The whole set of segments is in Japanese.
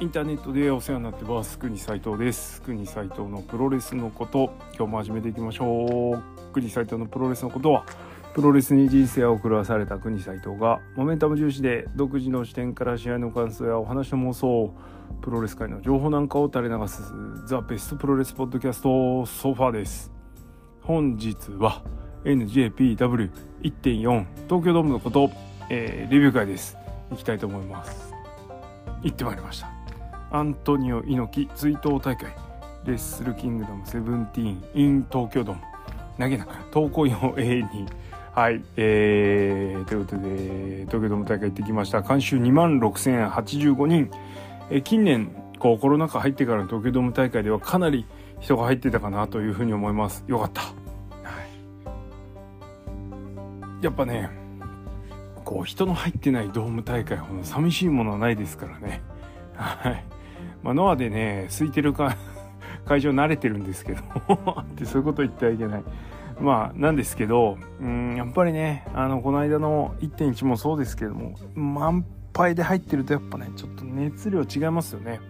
インターネットでお世話になってます。国斉藤です。国斉藤のプロレスのこと今日も始めていきましょう。国斉藤のプロレスのことはプロレスに人生を狂わされた国斉藤がモメンタム重視で独自の視点から試合の感想やお話の妄想プロレス界の情報なんかを垂れ流すザ・ベストプロレスポッドキャストソファーです。本日は NJPW1.4 東京ドームのこと、えー、レビュー会です。いきたいと思います。行ってまいりましたアントニオ猪木追悼大会レッスルキングダムセブンティーン in 東京ドーム投げな東京用 A にはい、えー、ということで東京ドーム大会行ってきました。監修2万6085人、えー、近年こうコロナ禍入ってからの東京ドーム大会ではかなり人が入ってたかなというふうに思います。よかった、はい、やっぱねこう人の入ってないドーム大会ほど寂しいものはないですからね。はい。まあ、ノアでね空いてるか 会場慣れてるんですけどってそういうこと言ってはいけない。まあなんですけどうんやっぱりねあのこの間の1.1もそうですけども満杯で入ってるとやっぱねちょっと熱量違いますよね。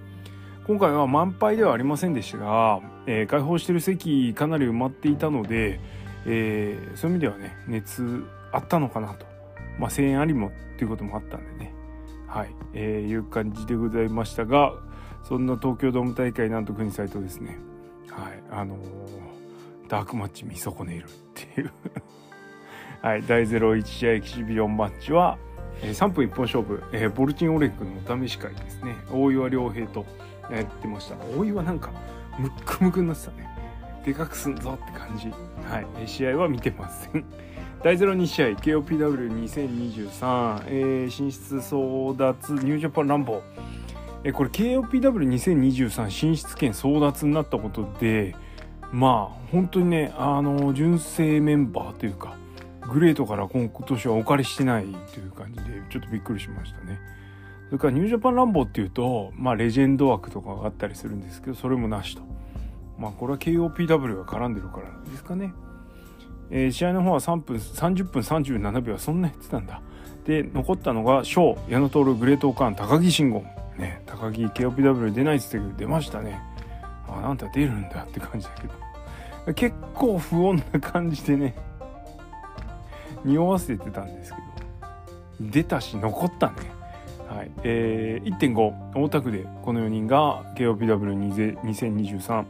今回は満杯ではありませんでしたが、えー、開放してる席かなり埋まっていたので、えー、そういう意味ではね熱あったのかなと。まあ声援ありもっていうこともあったんでね。はい、えー、いう感じでございましたがそんな東京ドーム大会なんと国際とですね。はいあのー、ダークマッチ見損ねるっていう。はい第01試合エキシビジョンマッチは、えー、3分一本勝負、えー、ボルチンオレックのお試し会ですね。大岩良平とやってました。大岩なんかムックムクになってたね。でかくすんぞって感じ。はい試合は見てません。第02試合 KOPW2023、えー、進出争奪ニュージャパンランボー、え、これ KOPW2023 進出権争奪になったことでまあ本当にねあの純正メンバーというかグレートから今年はお借りしてないという感じでちょっとびっくりしましたね。それからニュージャパンランボーっていうとまあレジェンド枠とかがあったりするんですけどそれもなしと。まあこれは KOPW が絡んでるからですかね。えー、試合の方は3分30分37秒はそんなやってたんだ。で残ったのが翔矢野徹グレートオカーン高木慎吾。ね高木 KOPW 出ないっつって出ましたね。あなんだ出るんだって感じだけど。結構不穏な感じでね匂わせてたんですけど。出たし残ったね。はい。えー、1.5大田区でこの4人が KOPW2023、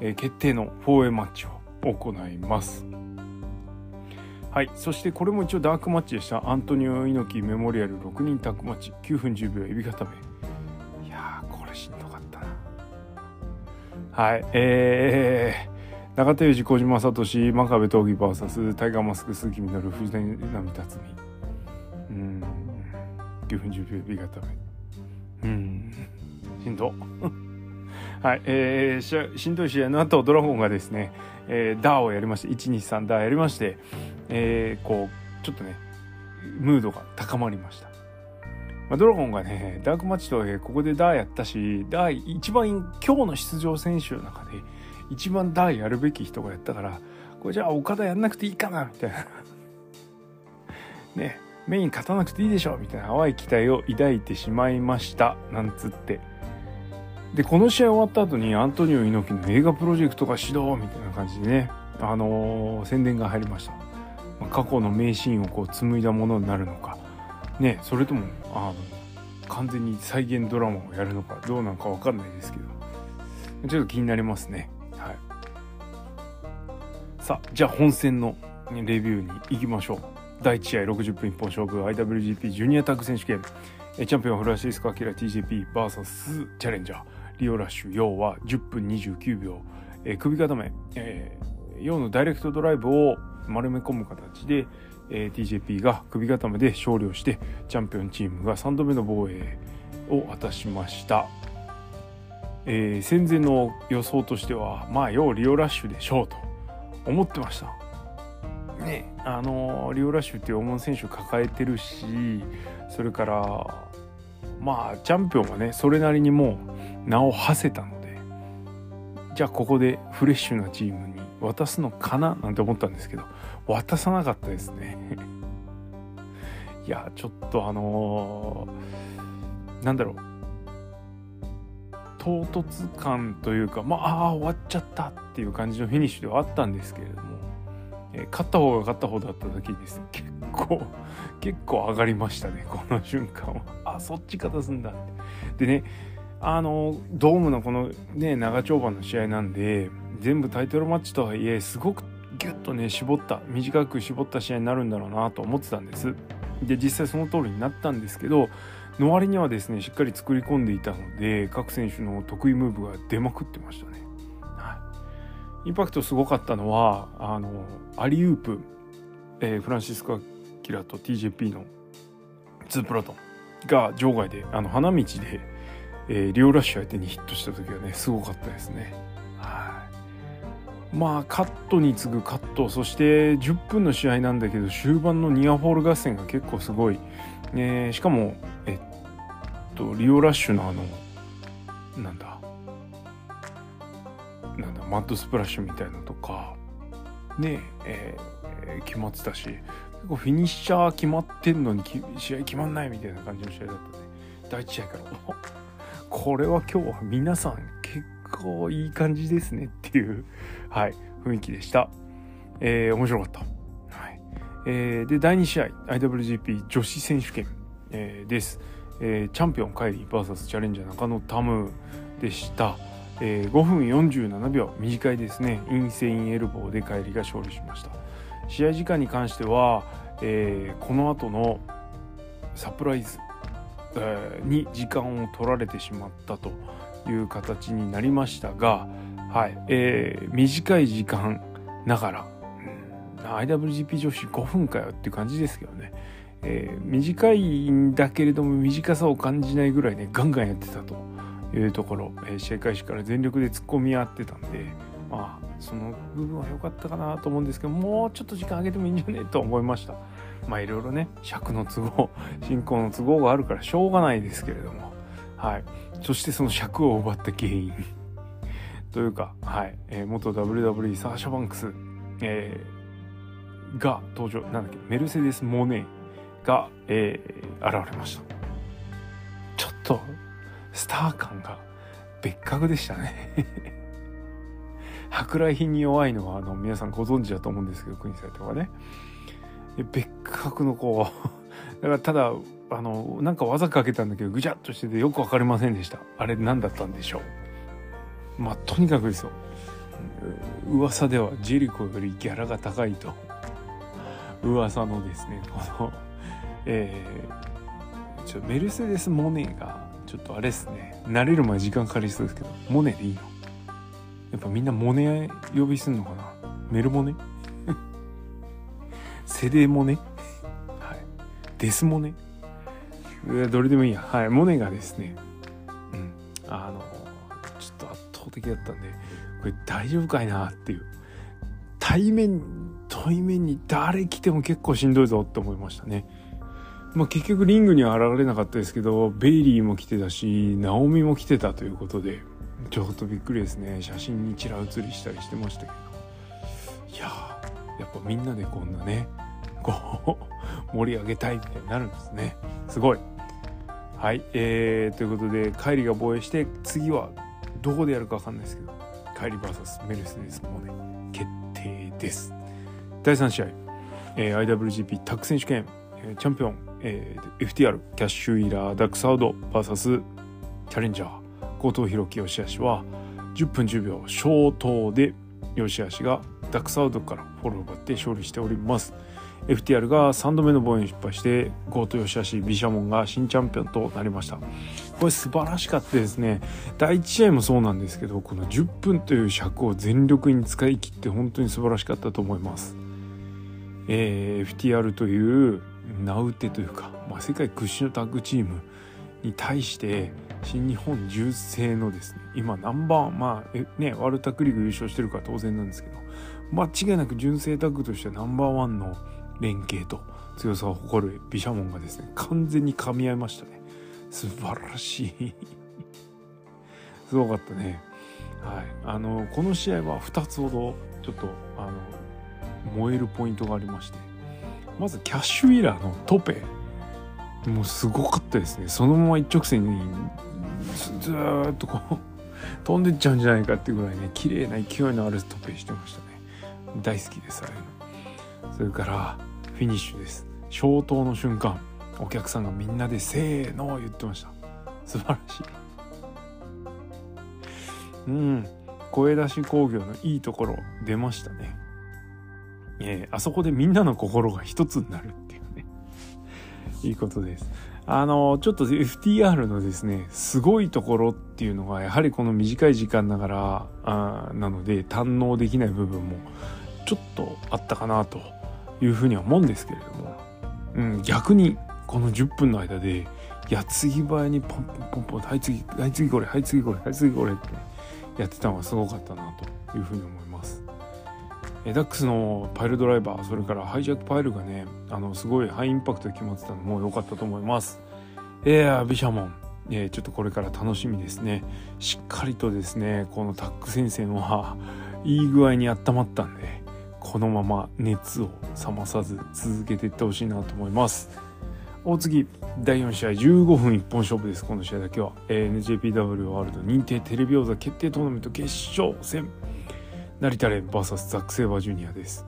えー、決定の 4A マッチを行います。はい。そしてこれも一応ダークマッチでした。アントニオ猪木メモリアル6人タッグマッチ。9分10秒エビ固め。いやこれしんどかったな。はい。えー、中田裕二小島聡真壁闘技 VS タイガーマスク鈴木みのる藤波辰巳。うん。9分10秒エビ固め。うん。しんど。はい、えー、しんどい試合の後ドラゴンがですね、えー、ダーをやりまして123ダーやりましてえー、こうちょっとねムードが高まりました、まあ、ドラゴンがねダークマッチとはいえここでダーやったしダー一番今日の出場選手の中で一番ダーやるべき人がやったからこれじゃあ岡田やんなくていいかなみたいな。ねメイン勝たなくていいでしょみたいな淡い期待を抱いてしまいました。なんつって。でこの試合終わった後にアントニオ猪木の映画プロジェクトが始動みたいな感じでねあのー、宣伝が入りました。過去の名シーンをこう紡いだものになるのか。ねそれともあの完全に再現ドラマをやるのかどうなのか分かんないですけど。ちょっと気になりますね。はい。さあじゃあ本戦のレビューに行きましょう。第1試合60分一本勝負 IWGP ジュニアタッグ選手権。チャンピオンフランシスコ・アキラ TJPVS チャレンジャー。リオラッシュ要は10分29秒、えー、首固め、えー、陽のダイレクトドライブを丸め込む形で、えー、TJP が首固めで勝利をしてチャンピオンチームが3度目の防衛を果たしました、えー、戦前の予想としてはまあ要リオラッシュでしょうと思ってました。ねあのリオラッシュっていう重い選手抱えてるしそれからまあチャンピオンはねそれなりにもう名を馳せたのでじゃあここでフレッシュなチームに渡すのかな？なんて思ったんですけど渡さなかったですね。いやちょっとあのー、なんだろう。唐突感というかまああ終わっちゃったっていう感じのフィニッシュではあったんですけれども、えー、勝った方が勝った方だっただけです。結構結構上がりましたねこの瞬間は。あそっち勝たすんだって。でねあのドームのこのね長丁場の試合なんで全部タイトルマッチとはいえすごくギュッとね絞った短く絞った試合になるんだろうなと思ってたんです。で実際その通りになったんですけどの割にはですねしっかり作り込んでいたので各選手の得意ムーブが出まくってましたね、はい、インパクトすごかったのはあのアリウープ、えー、フランシスコ・キラと TJP の2プラトンが場外であの花道で、えー、リオラッシュ相手にヒットした時はねすごかったですね。はい。まあカットに次ぐカットそして10分の試合なんだけど終盤のニアフォール合戦が結構すごい。えー、しかもえっとリオラッシュのあのなんだ？なんだ？マッドスプラッシュみたいなとかねえー、決まってたし結構フィニッシャー決まってんのに試合決まんないみたいな感じの試合だったね。第1試合から。これは今日は皆さん結構いい感じですねっていうはい雰囲気でした。えー、面白かった。はい。えー、で第2試合 IWGP 女子選手権、えー、です、えー、チャンピオンカイリー VS チャレンジャー中野タムでした、えー、5分47秒短いですね。インセインエルボーでカイリーが勝利しました。試合時間に関しては、えー、この後のサプライズ、えー、に時間を取られてしまったという形になりましたが、はいえー、短い時間ながらうん IWGP 女子5分かよっていう感じですけどね、えー、短いんだけれども短さを感じないぐらいねガンガンやってたというところ、え、試合開始から全力で突っ込み合ってたんでまあその部分は良かったかなと思うんですけどもうちょっと時間上げてもいいんじゃねえと思いました。まあいろいろね尺の都合 進行の都合があるからしょうがないですけれども。はい。そしてその尺を奪った原因。というか、はい、えー、元 WWE サーシャバンクス、えー、が登場。なんだっけメルセデス・モネが、えー、現れました。ちょっとスター感が別格でしたね。舶来品に弱いのはあの皆さんご存知だと思うんですけど国際とかね。別格のこう だからただあのなんか技かけたんだけどぐちゃっとしててよく分かりませんでした。あれ何だったんでしょう。まあとにかくですよ。噂ではジェリコよりギャラが高いと。噂のですねこの、えー、ちょメルセデス・モネがちょっとあれですね。慣れるまで時間かかりそうですけどモネでいいの？やっぱみんなモネ呼びすんのかな？メルモネ？セデモネ？はい。デスモネ？どれでもいいや。はい。モネがですねうん。あのちょっと圧倒的だったんでこれ大丈夫かいなっていう。対面対面に誰来ても結構しんどいぞって思いましたね。まあ、結局リングには現れなかったですけど、ベイリーも来てたし、ナオミも来てたということで、ちょっとびっくりですね。写真にちら写りしたりしてましたけど。いややっぱみんなでこんなね、こう、盛り上げたいみたいになるんですね。すごい。はい、えー、ということで、カイリが防衛して、次はどこでやるかわかんないですけど、カイリ VS メルセデスもね、決定です。第3試合、えー、IWGP タッグ選手権、えー、チャンピオン、えー、FTR キャッシュイーラーダックサウド VS チャレンジャー。後藤弘樹吉橋は10分10秒。消灯で吉橋がダックサウドからフォローを奪って勝利しております。FTR が3度目の防衛に失敗してゴート吉橋ビシャモンが新チャンピオンとなりました。これ素晴らしかったですね。第1試合もそうなんですけどこの10分という尺を全力に使い切って本当に素晴らしかったと思います。えー、FTR という名うてというか、まあ、世界屈指のタッグチームに対して新日本重生のですね今ナンバーまあねワールドタッグリーグ優勝してるから当然なんですけど間違いなく純正タッグとしてナンバーワンの連携と強さを誇る毘沙門がですね完全に噛み合いましたね。素晴らしい。すごかったね。はい。あのこの試合は2つほどちょっとあの燃えるポイントがありまして。まずキャッシュウィラーのトペ。もうすごかったですね。そのまま一直線にずっとこう飛んでっちゃうんじゃないかっていうぐらいね綺麗な勢いのあるトペしてましたね。大好きですああいうの。それからフィニッシュです。消灯の瞬間。お客さんがみんなで「せーの」言ってました。素晴らしい。うん。声出し工業のいいところ出ましたね。えー、あそこでみんなの心が一つになるっていうね。いいことです。あのちょっと FTR のですねすごいところっていうのがやはりこの短い時間ながらあなので堪能できない部分もちょっとあったかなというふうには思うんですけれども、うん、逆にこの10分の間で矢継ぎ早にポンポンポンポンはい次はい次これはい次これはい次これってやってたのがすごかったなというふうに思います。ダックスのパイルドライバーそれからハイジャックパイルがねあのすごいハイインパクトで決まってたのも良かったと思います。えー、ビシャモン。えー、ちょっとこれから楽しみですね。しっかりとですねこのタック戦線はいい具合に温まったんでこのまま熱を冷まさず続けていってほしいなと思います。お次第4試合15分一本勝負です。この試合だけは、えー、NJPW ワールド認定テレビ王座決定トーナメント決勝戦。成田蓮 VS ザック・セイバージュニアです。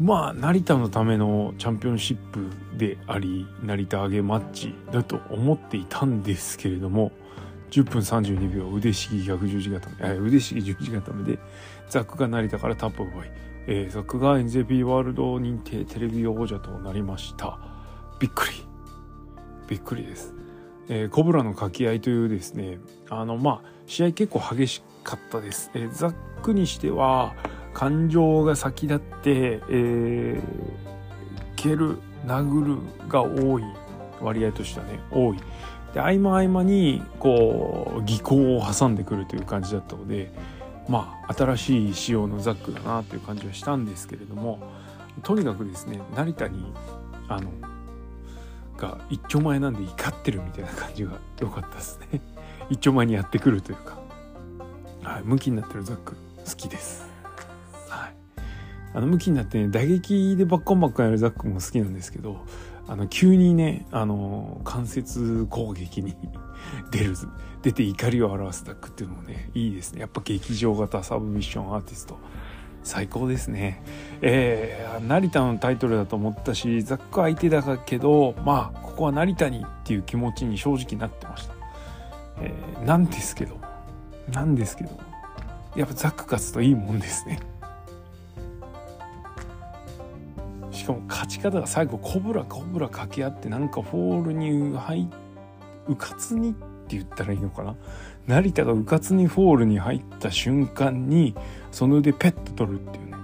まあ成田のためのチャンピオンシップであり成田上げマッチだと思っていたんですけれども10分32秒腕しぎ逆十字固め腕しぎ十字固めでザックが成田からタップを奪い、えー、ザックが NJP ワールド認定テレビ王者となりました。びっくり。びっくりです、えー、コブラの掛け合いというですねあのまあ試合結構激しかったです、えー、ザックにしては感情が先立って、えー、蹴る殴るが多い。割合としてはね多い。で合間合間にこう技巧を挟んでくるという感じだったのでまあ新しい仕様のザックだなという感じはしたんですけれどもとにかくですね成田にあのが一丁前なんで怒ってるみたいな感じが良かったですね。一丁前にやってくるというか、はい、向きになってるザック好きです。はい。あの向きになってね打撃でバッコンバッコンやるザックも好きなんですけどあの急にねあの関節攻撃に 出る出て怒りを表すタックっていうのもねいいですね。やっぱ劇場型サブミッションアーティスト。最高ですね。えー、成田のタイトルだと思ったしザック相手だけどまあここは成田にっていう気持ちに正直なってました、えー、なんですけどなんですけどやっぱザック勝つといいもんですね。かも勝ち方が最後コブラコブラ掛け合ってなんかフォールに入っうかつにって言ったらいいのかな？成田がうかつにフォールに入った瞬間にその腕ペッと取るっていうね。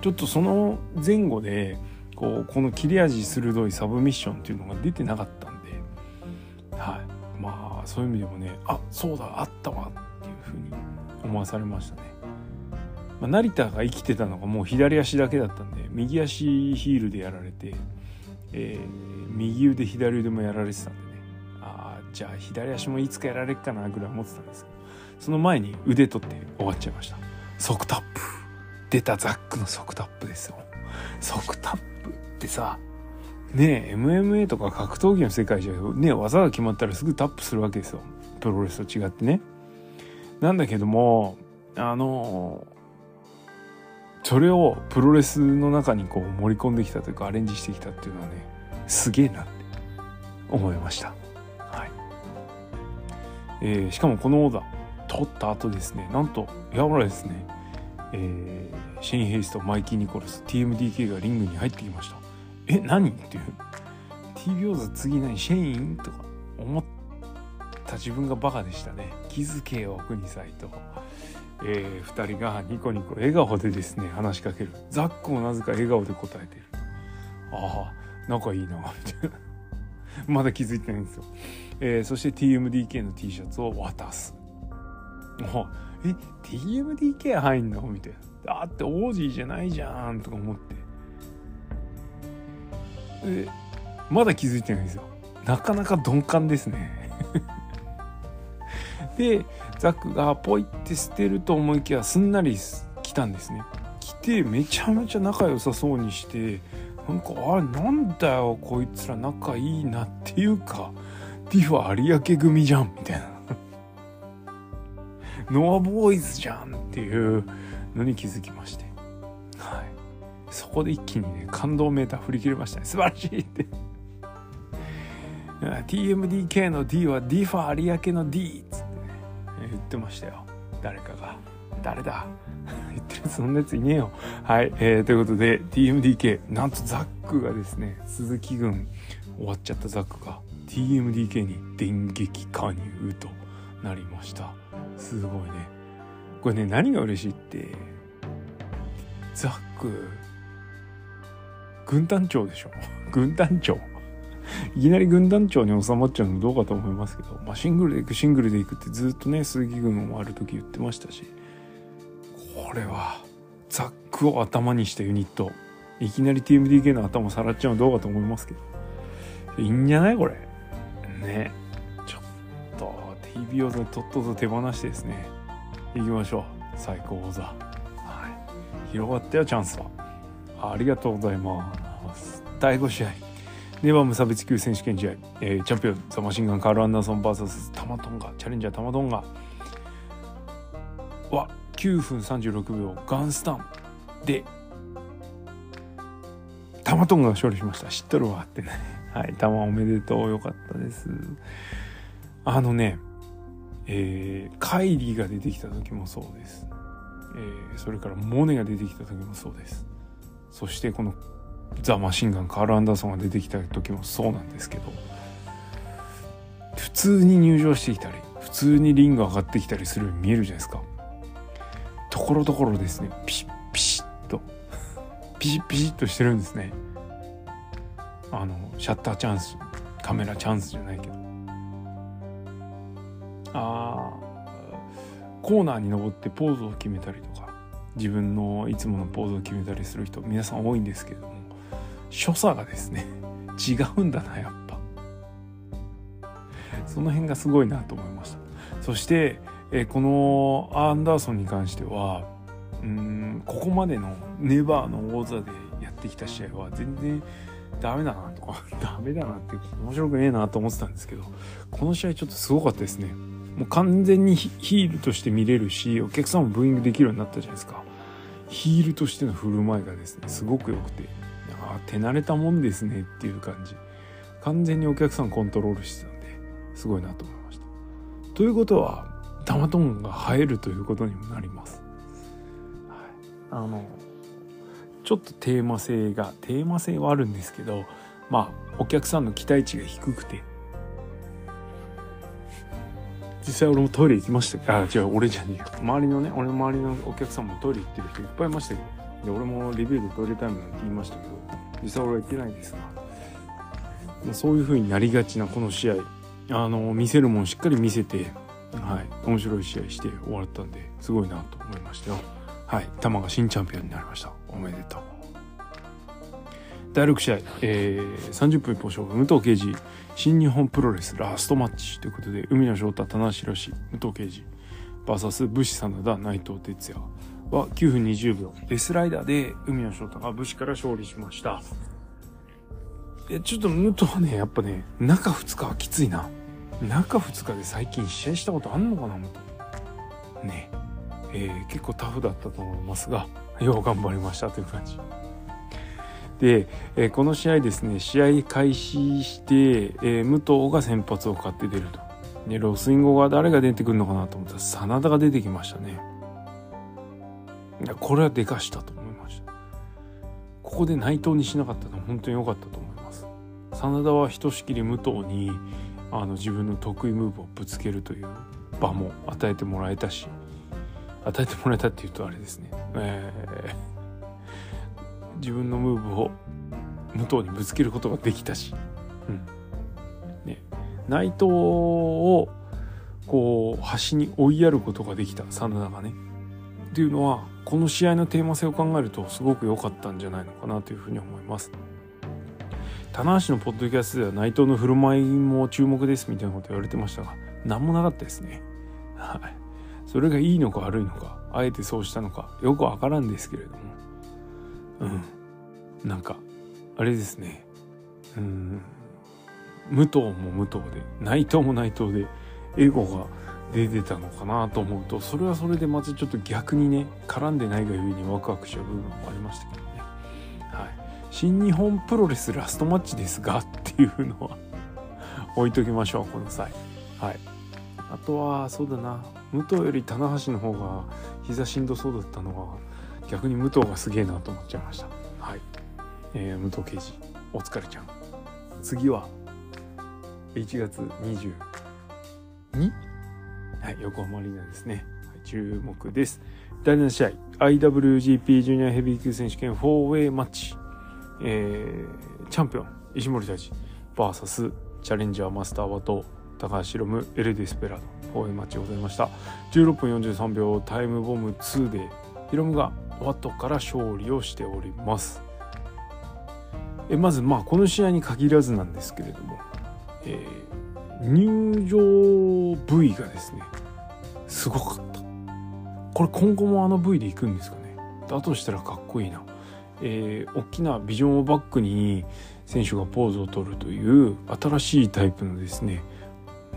ちょっとその前後でこうこの切れ味鋭いサブミッションっていうのが出てなかったんで。はい。まあそういう意味でもねあそうだあったわっていうふうに思わされましたね。まあ、成田が生きてたのがもう左足だけだったんで右足ヒールでやられて、えー、右腕左腕もやられてたんでね。ああじゃあ左足もいつかやられっかなぐらい思ってたんですけどその前に腕取って終わっちゃいました。即タップ。出たザックの即タップですよ。即タップってさねえ MMA とか格闘技の世界じゃね技が決まったらすぐタップするわけですよ。プロレスと違ってね。なんだけどもあのそれをプロレスの中にこう盛り込んできたというかアレンジしてきたっていうのはねすげえなって思いました、はい。えー、しかもこのオーダー取った後ですねなんとやばらですね、えー、シェイン・ヘイスとマイキー・ニコルス TMDK がリングに入ってきました。え何っていう。TBO 座次何シェインとか思った自分がバカでしたね。気づけよ国際と。えー、2人がニコニコ笑顔でですね話しかける。ザックもなぜか笑顔で答えている。ああ仲いいなみたいな。まだ気づいてないんですよ、えー、そして TMDK の T シャツを渡す。もうえ TMDK 入んの？みたいな。だってオージーじゃないじゃんとか思って。えまだ気づいてないんですよ。なかなか鈍感ですね。でザックがポイって捨てると思いきやすんなり来たんですね。来てめちゃめちゃ仲良さそうにしてなんかあれなんだよこいつら仲いいなっていうかティファ有明組じゃんみたいな。ノアボーイズじゃんっていうのに気づきまして、はい、そこで一気にね感動メーター振り切れましたね。素晴らしいって。TMDK の D は D ファ有明の D っつって。言ってましたよ。誰かが。誰だ？言ってる。そんなやついねえよ。はい、えー、ということで TMDK なんとザックがですね鈴木軍終わっちゃったザックが TMDK に電撃加入となりました。すごいね。これね何が嬉しいってザック軍団長でしょ。軍団長。いきなり軍団長に収まっちゃうのどうかと思いますけど、まあ、シングルで行くシングルで行くってずっとね鈴木軍もある時言ってましたしこれはザックを頭にしたユニットいきなり TMDK の頭さらっちゃうのどうかと思いますけどいいんじゃないこれ。ね。ちょっと TBO でとっとと手放してですね。行きましょう。最高座。はい。広がったよチャンスは。ありがとうございます。第5試合。ネバー無差別級選手権試合、えー、チャンピオンザ・マシンガンカール・アンダーソン VS タマトンガ。チャレンジャータマトンガ。は9分36秒ガンスタンでタマトンガが勝利しました。知っとるわってね。はいタマおめでとう。よかったです。あのねえー、カイリーが出てきた時もそうです、えー、それからモネが出てきた時もそうです。そしてこのザ・マシンガンカール・アンダーソンが出てきた時もそうなんですけど普通に入場してきたり普通にリング上がってきたりするように見えるじゃないですか。ところどころですねピシッピシッと ピシッピシッとしてるんですね。あのシャッターチャンスカメラチャンスじゃないけど。あコーナーに登ってポーズを決めたりとか自分のいつものポーズを決めたりする人皆さん多いんですけども所作がですね違うんだなやっぱ。その辺がすごいなと思いました。そして、えこのアンダーソンに関してはうんここまでのネバーの王座でやってきた試合は全然ダメだなとか ダメだなって面白くねえなと思ってたんですけどこの試合ちょっとすごかったですね。もう完全にヒールとして見れるしお客さんもブーイングできるようになったじゃないですか。ヒールとしての振る舞いがですねすごく良くて。あ手慣れたもんですねっていう感じ。完全にお客さんコントロールしてたんですごいなと思いました。ということはタマトンが映えるということにもなります、はい、あのちょっとテーマ性がテーマ性はあるんですけどまあお客さんの期待値が低くて。実際俺もトイレ行きましたあ違う俺じゃねえよ。周りのね俺の周りのお客さんもトイレ行ってる人いっぱいいましたけどで俺もレビューでトイレタイムなんて言いましたけど実際俺は行ってないですが、まあ、そういう風になりがちなこの試合。あの見せるもんしっかり見せてはい。面白い試合して終わったんですごいなと思いましたよ。はい。玉が新チャンピオンになりました。おめでとう。第6試合、えー、30分一本勝負武藤敬司。新日本プロレスラストマッチということで海野翔太棚橋宏武藤敬司。VS 武士真田内藤哲也。は9分20秒。デスライダーで海野翔太が武士から勝利しました。えちょっと武藤はねやっぱね中2日はきついな。中2日で最近試合したことあんのかな武藤ね。えー、結構タフだったと思いますがよう頑張りましたという感じ。で、えー、この試合ですね試合開始して、えー、武藤が先発を買って出ると。でロスインゴが誰が出てくるのかなと思ったら真田が出てきましたね。これはでかしたと思いました。ここで内藤にしなかったのは本当に良かったと思います。真田はひとしきり武藤にあの自分の得意ムーブをぶつけるという場も与えてもらえたし与えてもらえたっていうとあれですね、えー、自分のムーブを武藤にぶつけることができたし、うん。ね、内藤をこう端に追いやることができた真田がね。っていうのはこの試合のテーマ性を考えるとすごく良かったんじゃないのかなというふうに思います。棚橋のポッドキャストでは内藤の振る舞いも注目ですみたいなこと言われてましたが何もなかったですね。はい。それがいいのか悪いのかあえてそうしたのかよくわからんですけれどもうんなんかあれですねうん武藤も武藤で内藤も内藤でエゴが出てたのかなと思うとそれはそれでまずちょっと逆にね絡んでないがゆえにワクワクしちゃう部分もありましたけどね。はい、新日本プロレスラストマッチですがっていうのは置いときましょうこの際。はい、あとはそうだな武藤より棚橋の方が膝しんどそうだったのは逆に武藤がすげえなと思っちゃいました。はい、えー、武藤刑事お疲れちゃん次は1月22はい、横浜リーナですね。はい、注目です。第7試合、IWGP ジュニアヘビー級選手権 4way マッチ。えー、チャンピオン、石森大治、VS チャレンジャーマスターワト、高橋ロム、エルディスペラード、4way マッチございました。16分43秒タイムボム2で、ヒロムがワットから勝利をしております。えまず、まあ、この試合に限らずなんですけれども、えー、入場部位がですね、すごかった。これ今後もあの V でいくんですかね。だとしたらかっこいいな。えー、大きなビジョンをバックに選手がポーズを取るという新しいタイプのですね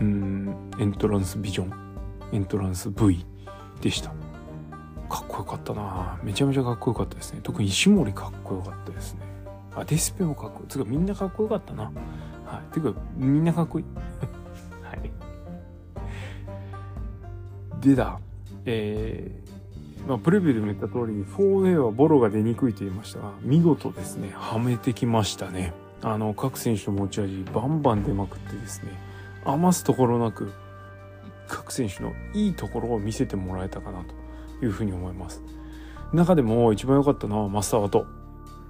うんエントランスビジョンエントランス V でした。かっこよかったな。めちゃめちゃかっこよかったですね。特に石森かっこよかったですね。あデスペもかっこいい。つかみんなかっこよかったな。はい。ていうかみんなかっこいい。でだ、えー、まあ、プレビューでも言った通りに 4A はボロが出にくいと言いましたが、見事ですね、はめてきましたね。あの、各選手の持ち味バンバン出まくってですね、余すところなく、各選手のいいところを見せてもらえたかなというふうに思います。中でも一番良かったのはマスターワト。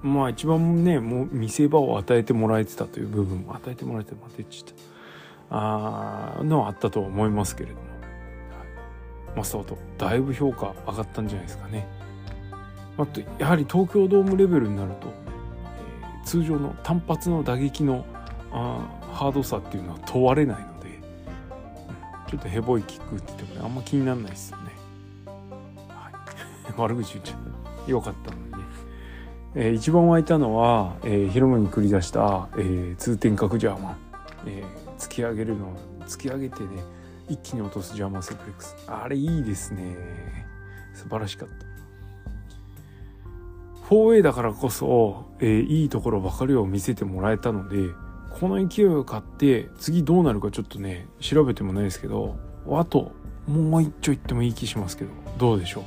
まあ一番ね、もう見せ場を与えてもらえてたという部分も与えてもらえて、まてちった。あーのはあったと思いますけれども。マスターとだいぶ評価上がったんじゃないですかね。あとやはり東京ドームレベルになると、えー、通常の単発の打撃のあハードさっていうのは問われないので、うん、ちょっとヘボいキックって言ってもねあんま気にならないですよね。はい、悪口言っちゃったよかったのにね。えー、一番湧いたのは、えー、広間に繰り出した、えー、通天閣ジャーマン、えー、突き上げるの突き上げてね一気に落とすジャーマンスープレックス。あれいいですね。素晴らしかった。4A だからこそ、えー、いいところばかりを見せてもらえたのでこの勢いを買って次どうなるかちょっとね調べてもないですけどあともう一丁いってもいい気しますけどどうでしょ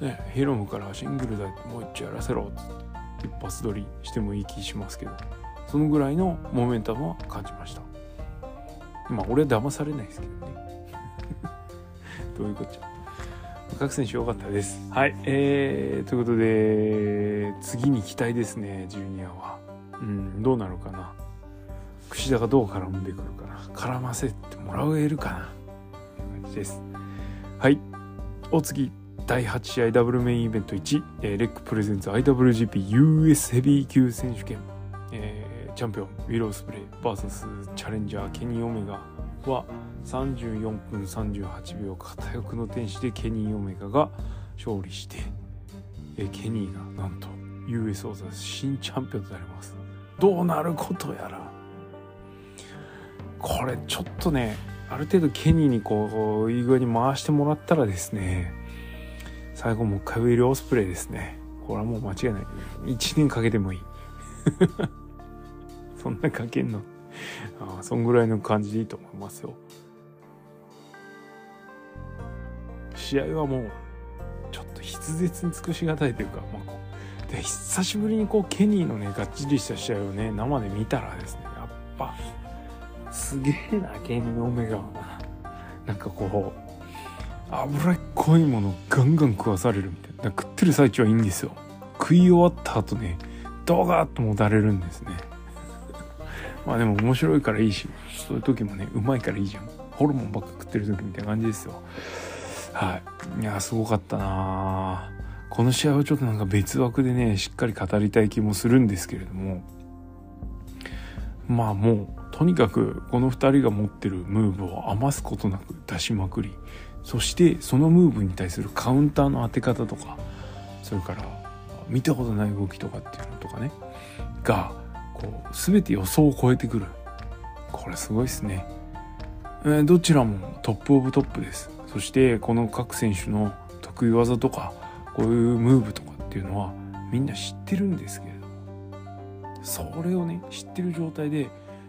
う。ねヒロムからシングルだってもう一丁やらせろっつって一発撮りしてもいい気しますけどそのぐらいのモメンタムは感じました。まあ俺は騙されないですけどね。どういうことちゃ。各選手良かったです。はい。えー、ということで次に期待ですねジュニアは。うんどうなるかな。櫛田がどう絡んでくるかな。絡ませてもらえるかな。感じです。はい。お次第8試合ダブルメインイベント1、えー、レックプレゼンツ IWGPUS ヘビー級選手権、えーチャンピオンウィロースプレイ VS チャレンジャーケニー・オメガは34分38秒片翼の天使でケニー・オメガが勝利してえケニーがなんと US 王座新チャンピオンとなります。どうなることやら。これちょっとねある程度ケニーにこういい具合に回してもらったらですね最後もう一回ウィル・オスプレイですね。これはもう間違いない。1年かけてもいい。そんなかけんの？ああそんぐらいの感じでいいと思いますよ。試合はもうちょっと筆舌に尽くしがたいというか、まあ、で久しぶりにこうケニーのねがっちりした試合をね生で見たらですねやっぱすげえなケニーの・オメガはな。なんかこう脂っこいものガンガン食わされるみたいな。食ってる最中はいいんですよ。食い終わった後ねドガーッともたれるんですね。まあでも面白いからいいしそういう時もねうまいからいいじゃん。ホルモンばっか食ってる時みたいな感じですよ。はい。いやすごかったな。この試合はちょっとなんか別枠でねしっかり語りたい気もするんですけれども。まあもうとにかくこの2人が持ってるムーブを余すことなく出しまくり。そしてそのムーブに対するカウンターの当て方とかそれから見たことない動きとかっていうのとかね。がこう全て予想を超えてくる。これすごいですね。えー、どちらも top of top です。そしてこの各選手の得意技とかこういうムーブとかっていうのはみんな知ってるんですけれどそれをね知ってる状態で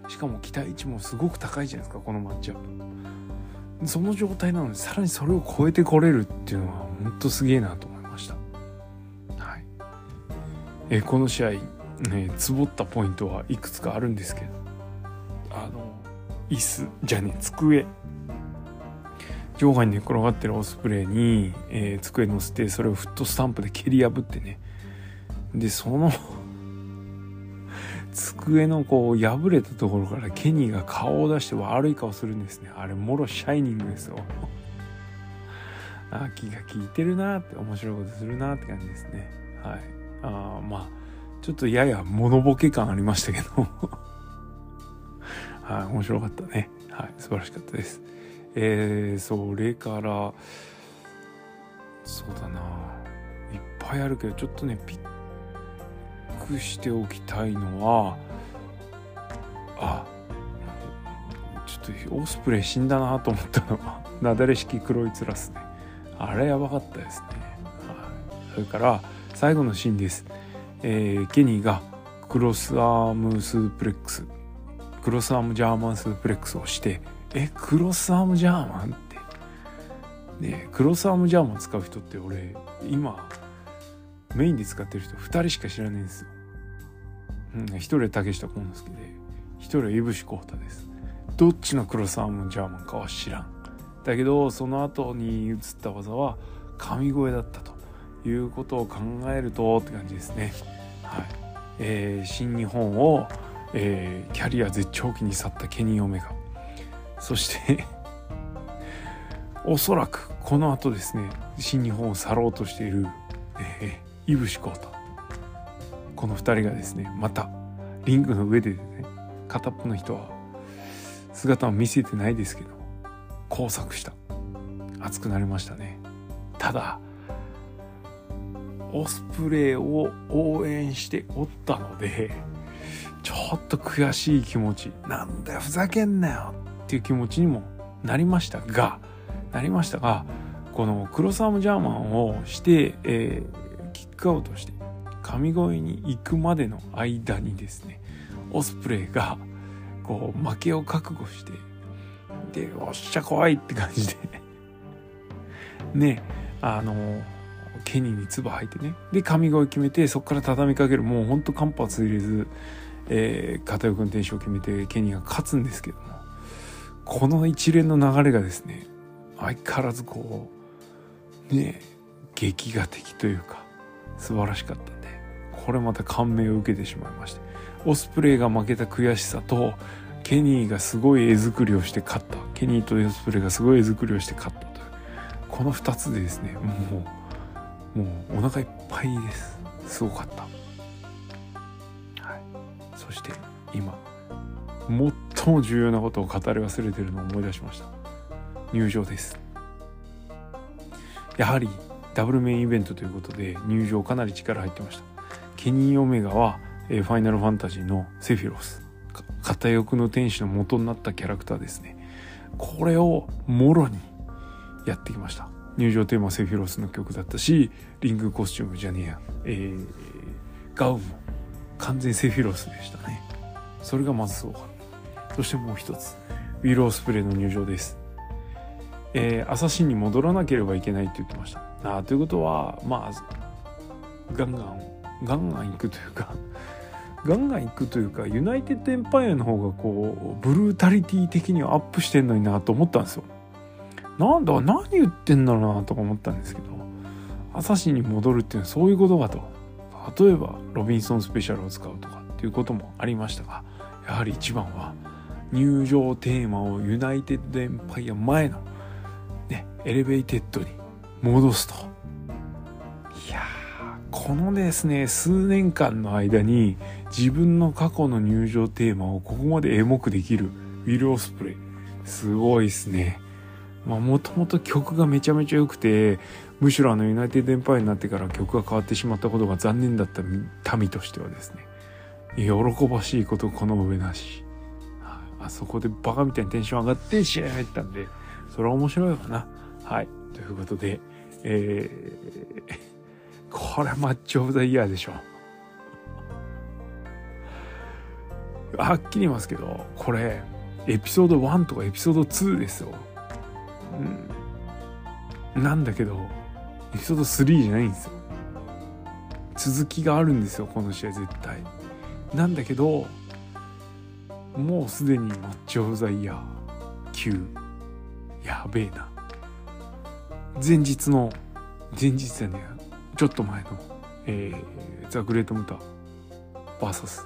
しかも期待値もすごく高いじゃないですかこのマッチアップ。その状態なのにさらにそれを超えてこれるっていうのは本当すげえなと思いました。はい。えこの試合ねつぼったポイントはいくつかあるんですけど。あの椅子じゃね机。場外に寝転がってるオスプレイに、えー、机乗せてそれをフットスタンプで蹴り破ってね。でその 机のこう破れたところからケニーが顔を出して悪い顔するんですね。あれもろシャイニングですよ。あ気が利いてるなって面白いことするなって感じですね。はい。あまあちょっとやや物ボケ感ありましたけど。はい面白かったね。はい素晴らしかったです。えー、それからそうだな。いっぱいあるけどちょっとねピックしておきたいのはあちょっとオスプレイ死んだなと思ったのはなだれ式黒いツラスね。あれやばかったですね、はい、それから最後のシーンです、えー、ケニーがクロスアームスープレックスクロスアームジャーマンスープレックスをしてえクロスアームジャーマンってねクロスアームジャーマン使う人って俺今メインで使ってる人2人しか知らないんですよ。うん、1人は竹下幸之助で1人は井伏浩太です。どっちのクロスアームジャーマンかは知らん。だけどその後に移った技は神声だったということを考えるとって感じですね。はい。えー、新日本を、えー、キャリア絶頂期に去ったケニー・オメガ。そして おそらくこの後ですね新日本を去ろうとしている、えー、井伏浩太この2人がですねまたリングの上でね片っぽの人は姿を見せてないですけど交錯した。熱くなりましたね。ただオスプレイを応援しておったのでちょっと悔しい気持ちなんだよ。ふざけんなよ。っていう気持ちにもなりましたがなりましたがこのクロスアームジャーマンをして、えー、キックアウトして神声に行くまでの間にですねオスプレイがこう負けを覚悟してでおっしゃ怖いって感じで。ねあのケニーに唾吐いてね。で神声決めてそこから畳みかけるもうほんと間髪入れず、えー、片翼の転生を決めてケニーが勝つんですけども。この一連の流れがですね相変わらずこうね劇画的というか素晴らしかったんでこれまた感銘を受けてしまいまして。オスプレイが負けた悔しさとケニーがすごい絵作りをして勝った。ケニーとオスプレイがすごい絵作りをして勝ったという。この2つでですねもうもうお腹いっぱいです。すごかった。はい。そして今最も重要なことを語り忘れてるのを思い出しました。入場です。やはりダブルメインイベントということで入場かなり力入ってました。ケニー・オメガは、えファイナルファンタジーのセフィロス。片翼の天使の元になったキャラクターですね。これをもろにやってきました。入場テーマセフィロスの曲だったしリングコスチュームじゃねえや、えー、ガウンも完全セフィロスでしたね。それがまずすごかそしてもう一つ。ウィロースプレーの入場です。えー、アサシンに戻らなければいけないって言ってました。あということはまあガンガンガンガン行くというか ガンガン行くというかユナイテッドエンパイアの方がこうブルータリティ的にはアップしてんのになと思ったんですよ。なんだ何言ってんだろうなとか思ったんですけどアサシンに戻るっていうのはそういうことかと例えばロビンソンスペシャルを使うとかっていうこともありましたがやはり一番は入場テーマをユナイテッドエンパイア前の、ね、 Elevated に戻すと。いやこのですね、数年間の間に自分の過去の入場テーマをここまでエモくできるウィル・オスプレイ。すごいですね。まあもともと曲がめちゃめちゃ良くて、むしろあのユナイテッドエンパイアになってから曲が変わってしまったことが残念だった民としてはですね、喜ばしいことこの上なし。あそこでバカみたいにテンション上がって試合入ったんでそれは面白いかな。はい。ということでえー、これマッチオブザイヤーでしょ。はっきり言いますけどこれエピソード1とかエピソード2ですよ、うん、なんだけどエピソード3じゃないんですよ。続きがあるんですよこの試合絶対。なんだけどもうすでにマッチオブザイヤー9やべえな。前日の前日じゃねちょっと前の、えー、ザ・グレート・ムタ VS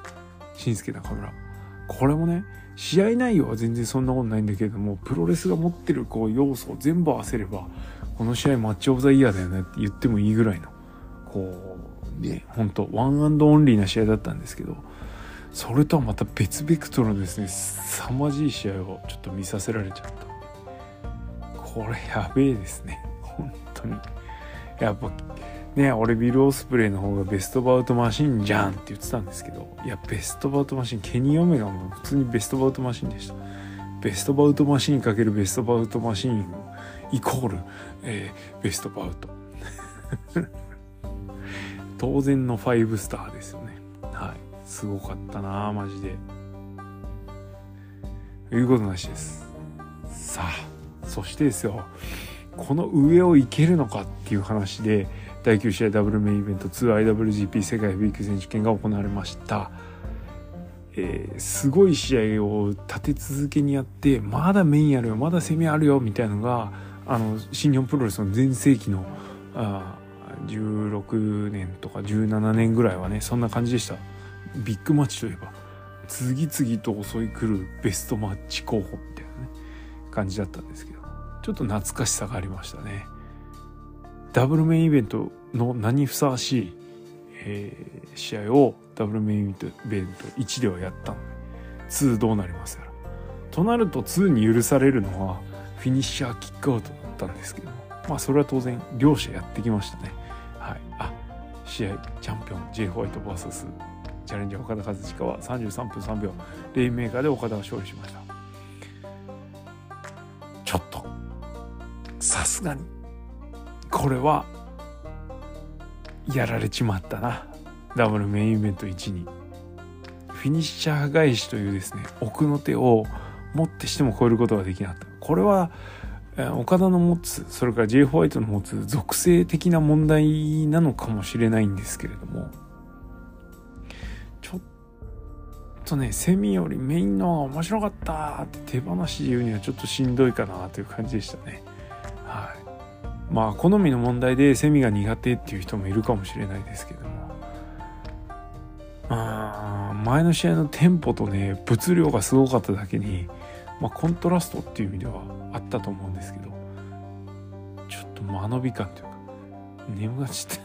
真輔中邑。これもね試合内容は全然そんなことないんだけれどもプロレスが持ってるこう要素を全部合わせればこの試合 match of the year だよねって言ってもいいぐらいのこうね本当 one and only な試合だったんですけどそれとはまた別ベクトルのですね凄まじい試合をちょっと見させられちゃった。これやべえですね。本当に。やっぱね俺ビル・オスプレイの方がベストバウトマシンじゃんって言ってたんですけどいやベストバウトマシンケニー・オメガも普通にベストバウトマシンでした。ベストバウトマシンかけるベストバウトマシンイコール、えー、ベストバウト。当然の5スターですよね。はい。すごかったなマジで。いうことなしです。さあそしてですよ。この上をいけるのかっていう話で第9試合ダブルメインイベント 2IWGP 世界ヘビー級選手権が行われました、えー、すごい試合を立て続けにやってまだメインあるよまだ攻めあるよみたいのがあの新日本プロレスの全盛期のあ16年とか17年ぐらいはねそんな感じでした。ビッグマッチといえば次々と襲い来るベストマッチ候補みたいなね感じだったんですけどちょっと懐かしさがありましたね。ダブルメインイベントの名にふさわしい、えー、試合をダブルメインイベント1ではやったので2どうなりますやら。となると2に許されるのはフィニッシャーキックアウトだったんですけどもまあそれは当然両者やってきましたね。はい。あ試合チャンピオン J ホワイト VS チャレンジャー岡田和親は33分3秒レインメーカーで岡田が勝利しました。ちょっとさすがにこれはやられちまったな。ダブルメインイベント1に。フィニッシャー返しというですね奥の手をもってしても超えることができなかった。これは岡田の持つそれから J ホワイトの持つ属性的な問題なのかもしれないんですけれどもちょっとねセミよりメインの方が面白かったって手放し言うにはちょっとしんどいかなという感じでしたね。まあ好みの問題でセミが苦手っていう人もいるかもしれないですけども。あ前の試合のテンポとね物量がすごかっただけにまあ、コントラストっていう意味ではあったと思うんですけどちょっと間延び感というか眠がちって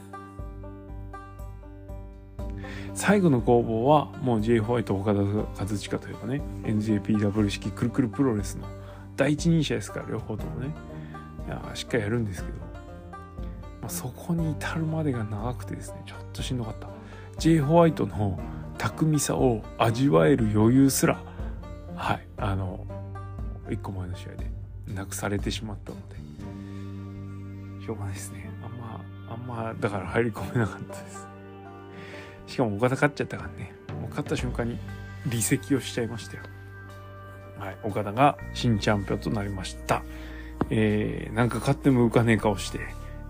最後の攻防はもう J ホワイト岡田和親というかね NJPW 式くるくるプロレスの第一人者ですから両方ともね。やしっかりやるんですけど、まあ、そこに至るまでが長くてですねちょっとしんどかった。J ホワイトの巧みさを味わえる余裕すらはいあの1個前の試合でなくされてしまったので。しょうがないですね。あんまあんまだから入り込めなかったです。しかも岡田勝っちゃったからね。もう勝った瞬間に離席をしちゃいましたよ。はい岡田が新チャンピオンとなりましたえー、なんか勝っても浮かねえ顔して、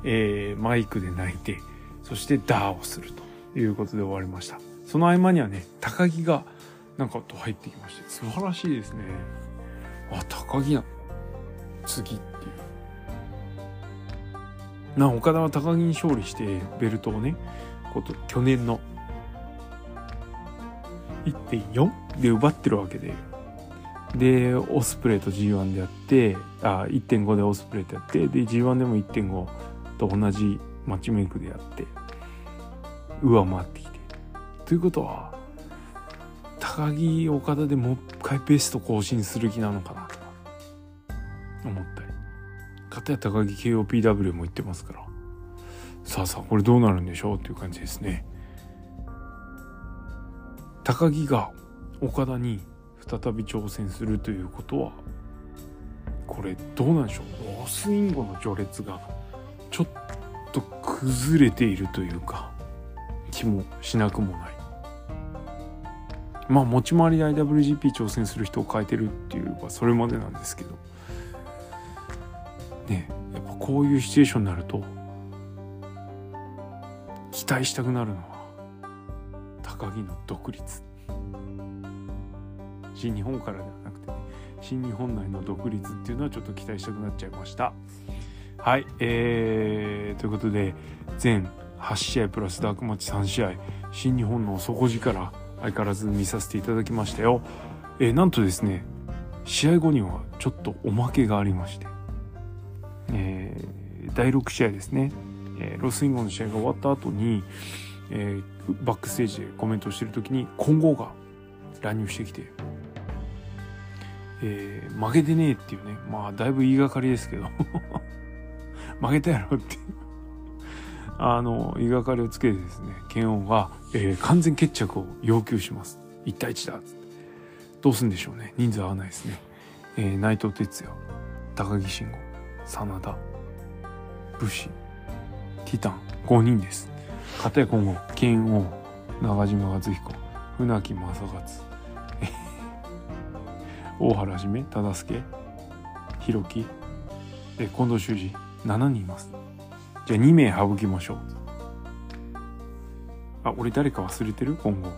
えー、マイクで泣いてそしてダーをするということで終わりました。その合間にはね高木がなんかと入ってきまして素晴らしいですね。あ高木な次っていう。な岡田は高木に勝利してベルトをねこと去年の1.4で奪ってるわけででオスプレイと G1 でやってあ1.5でオスプレイとやってで G1 でも1.5と同じマッチメイクでやって上回ってきて。ということは高木岡田でもう一回ベスト更新する気なのかなと思ったり。片や高木 KOPW も言ってますから。さあさあこれどうなるんでしょうっていう感じですね。高木が岡田に再び挑戦するということはこれどうなんでしょう？ロスインゴの序列がちょっと崩れているというか気もしなくもない。まあ持ち回りで IWGP 挑戦する人を変えてるっていうのはそれまでなんですけど。ねやっぱこういうシチュエーションになると期待したくなるのは高木の独立。新日本からではなくてね新日本内の独立っていうのはちょっと期待したくなっちゃいました。はいえー、ということで全8試合プラスダークマッチ3試合新日本の底力相変わらず見させていただきましたよ。えー、なんとですね試合後にはちょっとおまけがありまして、えー、第6試合ですね、えー、ロスインゴの試合が終わった後に、えー、バックステージでコメントしてる時に混合が乱入してきてえー、負けてねえっていうね。まあ、だいぶ言いがかりですけど 負けたやろっていうあの、言いがかりをつけてですね、剣王が、えー、完全決着を要求します。1対1だっっ。どうすんでしょうね。人数合わないですね。えー、内藤哲也、高木慎吾、真田、武士、ティタン、5人です。片や今後、剣王、長島和彦、船木正勝、大原はじめ忠助弘樹近藤修二7人います。じゃあ2名省きましょう。あ俺誰か忘れてる？今後。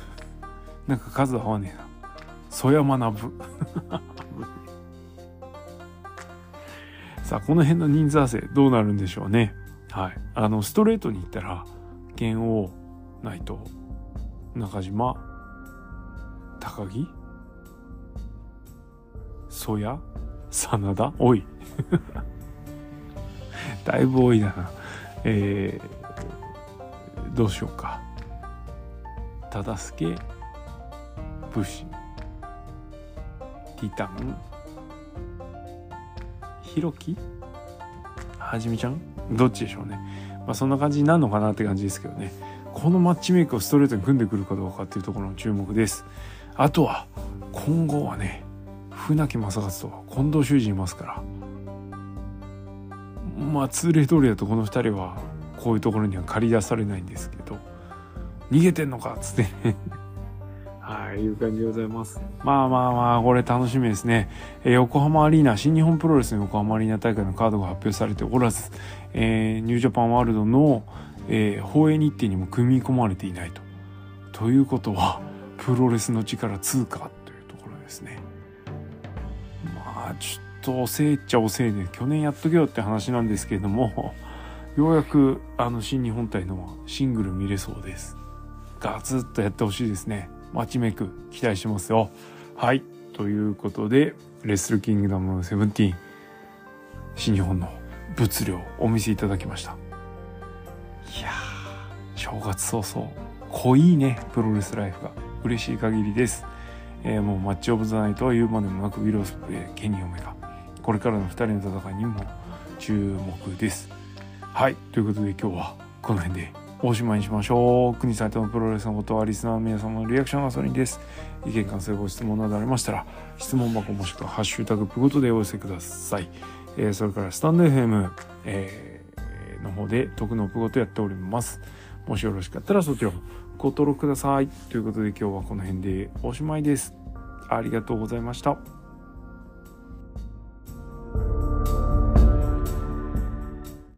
なんか数合わねえな。曽山学 さあこの辺の人数合わせどうなるんでしょうね。はい。あのストレートに言ったら剣王内藤中島高木そや真田おいだいぶ多いな。えー、どうしようか。忠助、武士、ティタン、ひろきはじめちゃんどっちでしょうね。まあそんな感じになるのかなって感じですけどね。このマッチメイクをストレートに組んでくるかどうかっていうところの注目です。あとは、今後はね、船木正勝と近藤修二いますから、まあ通例通りだとこの2人はこういうところには借り出されないんですけど。逃げてんのかっつって はいいう感じでございます。まあまあまあこれ楽しみですね、えー、横浜アリーナ新日本プロレスの横浜アリーナ大会のカードが発表されておらず、えー、ニュージャパンワールドの、えー、放映日程にも組み込まれていないと。ということはプロレスの力通過というところですね。まあちょっとと遅えっちゃ遅えで去年やっとけよって話なんですけれども ようやくあの新日本体のシングル見れそうです。ガツッとやってほしいですね。マッチメイク期待してますよ。はい。ということでレッスルキングダム17新日本の物量お見せいただきました。いや正月早々濃いねプロレスライフが。嬉しい限りです、えー、もうマッチオブザナイトは言うまでもなくウィロスプレーケニーオメガこれからの2人の戦いにも注目です。はい。ということで今日はこの辺でおしまいにしましょう。国サイトのプロレスのことはリスナーの皆様のリアクションがそれにです。意見感想ご質問などありましたら質問箱もしくはハッシュタグプごとでお寄せください、えー、それからスタンド FM、えー、の方で徳のプごとやっております。もしよろしかったらそちらもご登録ください。ということで今日はこの辺でおしまいです。ありがとうございました。